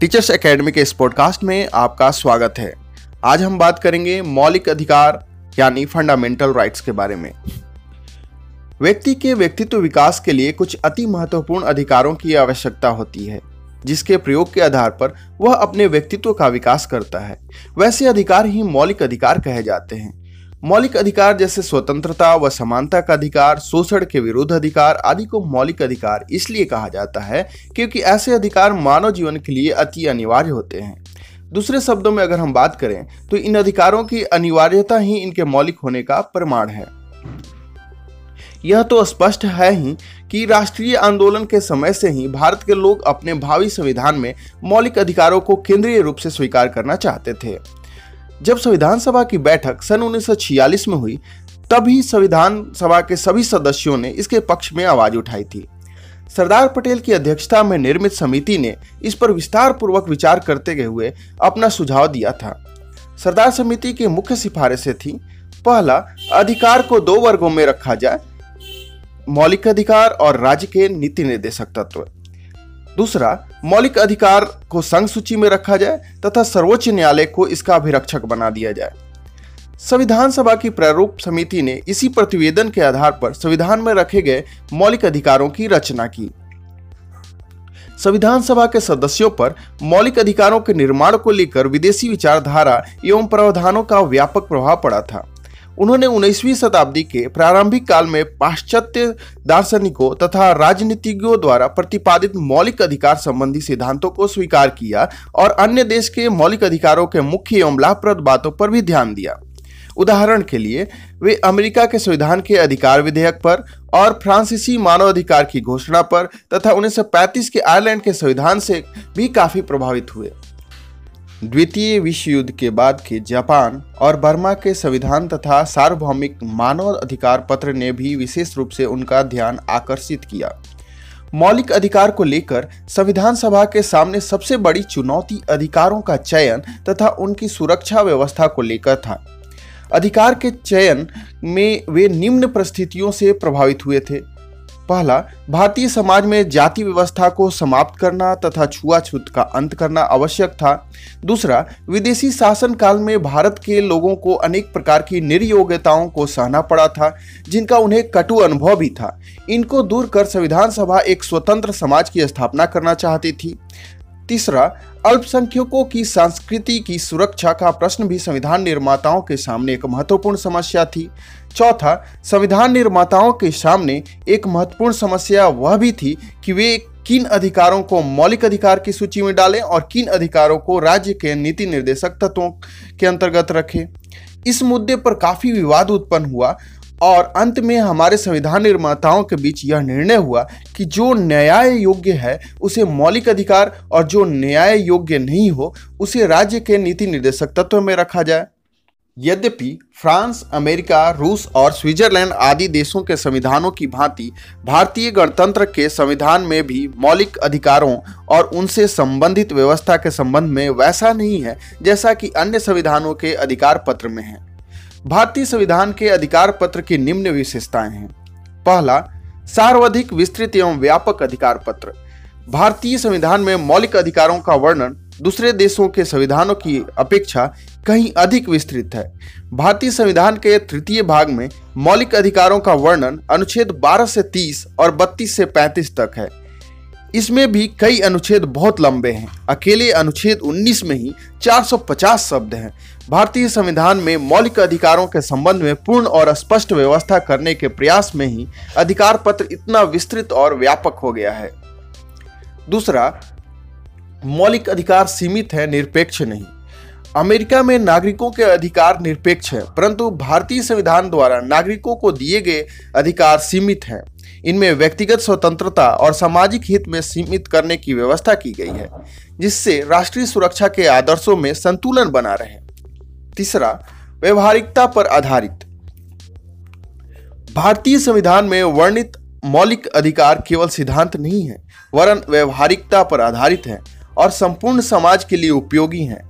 Teachers academy के इस podcast में आपका स्वागत है। आज हम बात करेंगे मौलिक अधिकार, यानी फंडामेंटल राइट्स के बारे में। व्यक्ति के व्यक्तित्व विकास के लिए कुछ अति महत्वपूर्ण अधिकारों की आवश्यकता होती है, जिसके प्रयोग के आधार पर वह अपने व्यक्तित्व का विकास करता है। वैसे अधिकार ही मौलिक अधिकार कहे जाते हैं। मौलिक अधिकार जैसे स्वतंत्रता व समानता का अधिकार, शोषण के विरुद्ध अधिकार आदि को मौलिक अधिकार इसलिए कहा जाता है क्योंकि ऐसे अधिकार मानव जीवन के लिए अति अनिवार्य होते हैं। दूसरे शब्दों में अगर हम बात करें तो इन अधिकारों की अनिवार्यता ही इनके मौलिक होने का प्रमाण है। यह तो स्पष्ट है ही कि राष्ट्रीय आंदोलन के समय से ही भारत के लोग अपने भावी संविधान में मौलिक अधिकारों को केंद्रीय रूप से स्वीकार करना चाहते थे। जब संविधान सभा की बैठक सन उन्नीस सौ छियालीस में हुई, तभी संविधान सभा के सभी सदस्यों ने इसके पक्ष में आवाज़ उठाई थी। सरदार पटेल की अध्यक्षता में निर्मित समिति ने इस पर विस्तार पूर्वक विचार करते हुए अपना सुझाव दिया था। सरदार समिति की मुख्य सिफारिशें थी, पहला, अधिकार को दो वर्गों में रखा जाए, मौलिक अधिकार और राज्य के नीति निर्देशक तत्व। दूसरा, मौलिक अधिकार को संघ सूची में रखा जाए तथा सर्वोच्च न्यायालय को इसका अभिरक्षक बना दिया जाए। संविधान सभा की प्रारूप समिति ने इसी प्रतिवेदन के आधार पर संविधान में रखे गए मौलिक अधिकारों की रचना की। संविधान सभा के सदस्यों पर मौलिक अधिकारों के निर्माण को लेकर विदेशी विचारधारा एवं प्रावधानों का व्यापक प्रभाव पड़ा था। उन्होंने उन्नीसवीं शताब्दी के प्रारंभिक काल में पाश्चात्य दार्शनिकों तथा राजनीतिज्ञों द्वारा प्रतिपादित मौलिक अधिकार संबंधी सिद्धांतों को स्वीकार किया और अन्य देश के मौलिक अधिकारों के मुख्य एवं लाभप्रद बातों पर भी ध्यान दिया। उदाहरण के लिए, वे अमेरिका के संविधान के अधिकार विधेयक पर और फ्रांसीसी मानव अधिकार की घोषणा पर तथा 1935 के आयरलैंड के संविधान से भी काफ़ी प्रभावित हुए। द्वितीय विश्व युद्ध के बाद के जापान और बर्मा के संविधान तथा सार्वभौमिक मानव अधिकार पत्र ने भी विशेष रूप से उनका ध्यान आकर्षित किया। मौलिक अधिकार को लेकर संविधान सभा के सामने सबसे बड़ी चुनौती अधिकारों का चयन तथा उनकी सुरक्षा व्यवस्था को लेकर था। अधिकार के चयन में वे निम्न परिस्थितियों से प्रभावित हुए थे। पहला, भारतीय समाज में जाति व्यवस्था को समाप्त करना तथा छुआछूत का अंत करना आवश्यक था। दूसरा, विदेशी शासन काल में भारत के लोगों को अनेक प्रकार की निर्योग्यताओं को सहना पड़ा था, जिनका उन्हें कटु अनुभव भी था। इनको दूर कर संविधान सभा एक स्वतंत्र समाज की स्थापना करना चाहती थी। तीसरा, अल्पसंख्यकों की संस्कृति की सुरक्षा का प्रश्न भी संविधान निर्माताओं के सामने एक महत्वपूर्ण समस्या थी। चौथा, संविधान निर्माताओं के सामने एक महत्वपूर्ण समस्या वह भी थी कि वे किन अधिकारों को मौलिक अधिकार की सूची में डालें और किन अधिकारों को राज्य के नीति निर्देशक तत्वों के अंतर्गत रखें। इस मुद्दे पर काफ़ी विवाद उत्पन्न हुआ और अंत में हमारे संविधान निर्माताओं के बीच यह निर्णय हुआ कि जो न्याय योग्य है, उसे मौलिक अधिकार और जो न्याय योग्य नहीं हो, उसे राज्य के नीति निर्देशक तत्व में रखा जाए। यद्यपि फ्रांस, अमेरिका, रूस और स्विट्जरलैंड आदि देशों के संविधानों की भांति भारतीय गणतंत्र के संविधान में भी मौलिक अधिकारों और उनसे संबंधित व्यवस्था के संबंध में वैसा नहीं है, जैसा कि अन्य संविधानों के अधिकार पत्र में है। भारतीय संविधान के अधिकार पत्र की निम्न विशेषताएँ हैं। पहला, सार्वधिक विस्तृत एवं व्यापक अधिकार पत्र। भारतीय संविधान में मौलिक अधिकारों का वर्णन दूसरे देशों के संविधानों की अपेक्षा कहीं अधिक विस्तृत है। भारतीय संविधान के तृतीय भाग में मौलिक अधिकारों का वर्णन अनुच्छेद 12 से 30 और 32 से 35 तक है। इसमें भी कई अनुच्छेद बहुत लंबे हैं। अकेले अनुच्छेद 19 में ही 450 शब्द हैं। भारतीय संविधान में मौलिक अधिकारों के संबंध में पूर्ण और स्पष्ट व्यवस्था करने के प्रयास में ही अधिकार पत्र इतना विस्तृत और व्यापक हो गया है। दूसरा, मौलिक अधिकार सीमित है, निरपेक्ष नहीं। अमेरिका में नागरिकों के अधिकार निरपेक्ष है, परंतु भारतीय संविधान द्वारा नागरिकों को दिए गए अधिकार सीमित हैं। इनमें व्यक्तिगत स्वतंत्रता और सामाजिक हित में सीमित करने की व्यवस्था की गई है, जिससे राष्ट्रीय सुरक्षा के आदर्शों में संतुलन बना रहे। तीसरा, व्यवहारिकता पर आधारित। भारतीय संविधान में वर्णित मौलिक अधिकार केवल सिद्धांत नहीं है, वरन व्यवहारिकता पर आधारित है और संपूर्ण समाज के लिए उपयोगी है।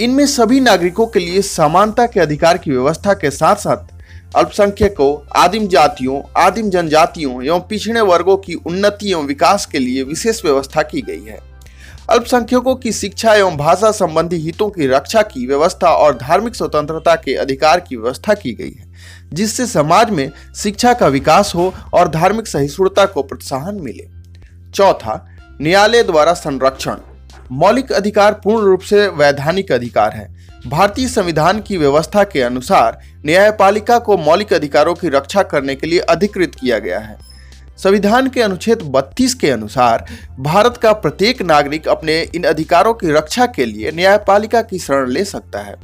इनमें सभी नागरिकों के लिए समानता के अधिकार की व्यवस्था के साथ साथ अल्पसंख्यकों, आदिम जातियों, आदिम जनजातियों एवं पिछड़े वर्गों की उन्नति एवं विकास के लिए विशेष व्यवस्था की गई है। अल्पसंख्यकों की शिक्षा एवं भाषा संबंधी हितों की रक्षा की व्यवस्था और धार्मिक स्वतंत्रता के अधिकार की व्यवस्था की गई है, जिससे समाज में शिक्षा का विकास हो और धार्मिक सहिष्णुता को प्रोत्साहन मिले। चौथा, न्यायालय द्वारा संरक्षण। मौलिक अधिकार पूर्ण रूप से वैधानिक अधिकार है। भारतीय संविधान की व्यवस्था के अनुसार न्यायपालिका को मौलिक अधिकारों की रक्षा करने के लिए अधिकृत किया गया है। संविधान के अनुच्छेद 32 के अनुसार भारत का प्रत्येक नागरिक अपने इन अधिकारों की रक्षा के लिए न्यायपालिका की शरण ले सकता है।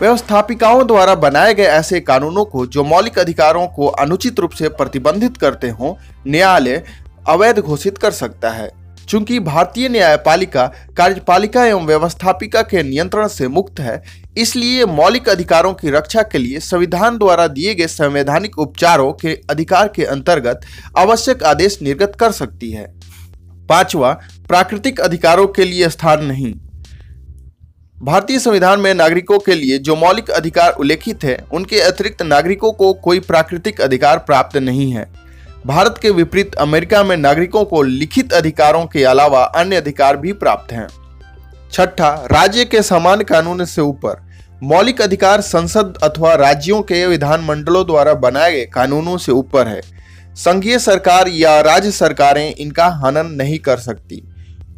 व्यवस्थापिकाओं द्वारा बनाए गए ऐसे कानूनों को जो मौलिक अधिकारों को अनुचित रूप से प्रतिबंधित करते हों, न्यायालय अवैध घोषित कर सकता है। चूँकि भारतीय न्यायपालिका कार्यपालिका एवं व्यवस्थापिका के नियंत्रण से मुक्त है, इसलिए मौलिक अधिकारों की रक्षा के लिए संविधान द्वारा दिए गए संवैधानिक उपचारों के अधिकार के अंतर्गत आवश्यक आदेश निर्गत कर सकती है। पांचवा, प्राकृतिक अधिकारों के लिए स्थान नहीं। भारतीय संविधान में नागरिकों के लिए जो मौलिक अधिकार उल्लेखित है, उनके अतिरिक्त नागरिकों को कोई प्राकृतिक अधिकार प्राप्त नहीं है। भारत के विपरीत अमेरिका में नागरिकों को लिखित अधिकारों के अलावा अन्य अधिकार भी प्राप्त हैं। छठा, राज्य के समान कानून से ऊपर, मौलिक अधिकार संसद अथवा राज्यों के विधानमंडलों द्वारा बनाए गए कानूनों से ऊपर है। संघीय सरकार या राज्य सरकारें इनका हनन नहीं कर सकती।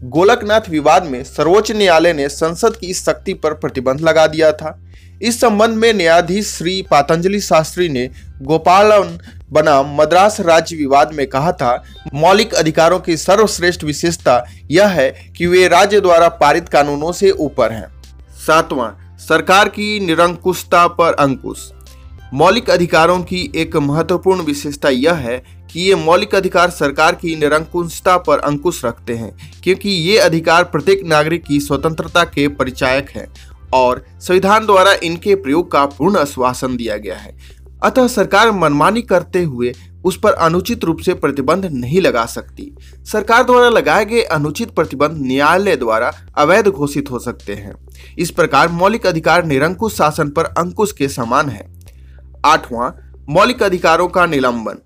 गोलकनाथ विवाद में सर्वोच्च न्यायालय ने संसद की इस शक्ति पर प्रतिबंध लगा दिया था। इस संबंध में न्यायाधीश श्री पातंजलि शास्त्री ने गोपालन बनाम मद्रास राज्य विवाद में कहा था, मौलिक अधिकारों की सर्वश्रेष्ठ विशेषता यह है कि वे राज्य द्वारा पारित कानूनों से ऊपर हैं। सातवां, सरकार की निरंकुशता पर अंकुश। मौलिक अधिकारों की एक महत्वपूर्ण विशेषता यह है कि ये मौलिक अधिकार सरकार की निरंकुशता पर अंकुश रखते हैं, क्योंकि ये अधिकार प्रत्येक नागरिक की स्वतंत्रता के परिचायक है। और संविधान द्वारा इनके प्रयोग का पूर्ण आश्वासन दिया गया है। अतः सरकार मनमानी करते हुए उस पर अनुचित रूप से प्रतिबंध नहीं लगा सकती। सरकार द्वारा लगाए गए अनुचित प्रतिबंध न्यायालय द्वारा अवैध घोषित हो सकते हैं। इस प्रकार मौलिक अधिकार निरंकुश शासन पर अंकुश के समान है। आठवां, मौलिक अधिकारों का निलंबन।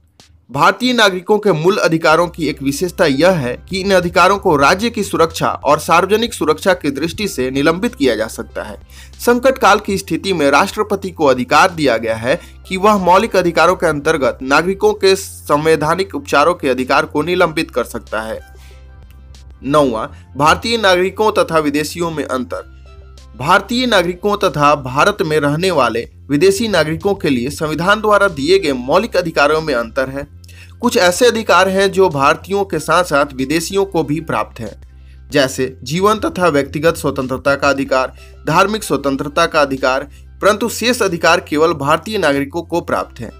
भारतीय नागरिकों के मूल अधिकारों की एक विशेषता यह है कि इन अधिकारों को राज्य की सुरक्षा और सार्वजनिक सुरक्षा की दृष्टि से निलंबित किया जा सकता है। संकट काल की स्थिति में राष्ट्रपति को अधिकार दिया गया है कि वह मौलिक अधिकारों के अंतर्गत नागरिकों के संवैधानिक उपचारों के अधिकार को निलंबित कर सकता है। नौवा, भारतीय नागरिकों तथा विदेशियों में अंतर। भारतीय नागरिकों तथा भारत में रहने वाले विदेशी नागरिकों के लिए संविधान द्वारा दिए गए मौलिक अधिकारों में अंतर है। कुछ ऐसे अधिकार हैं जो भारतीयों के साथ साथ विदेशियों को भी प्राप्त हैं। जैसे जीवन तथा व्यक्तिगत स्वतंत्रता का अधिकार, धार्मिक स्वतंत्रता का अधिकार, परंतु शेष अधिकार केवल भारतीय नागरिकों को प्राप्त हैं।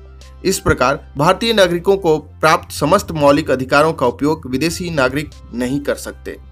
इस प्रकार भारतीय नागरिकों को प्राप्त समस्त मौलिक अधिकारों का उपयोग विदेशी नागरिक नहीं कर सकते।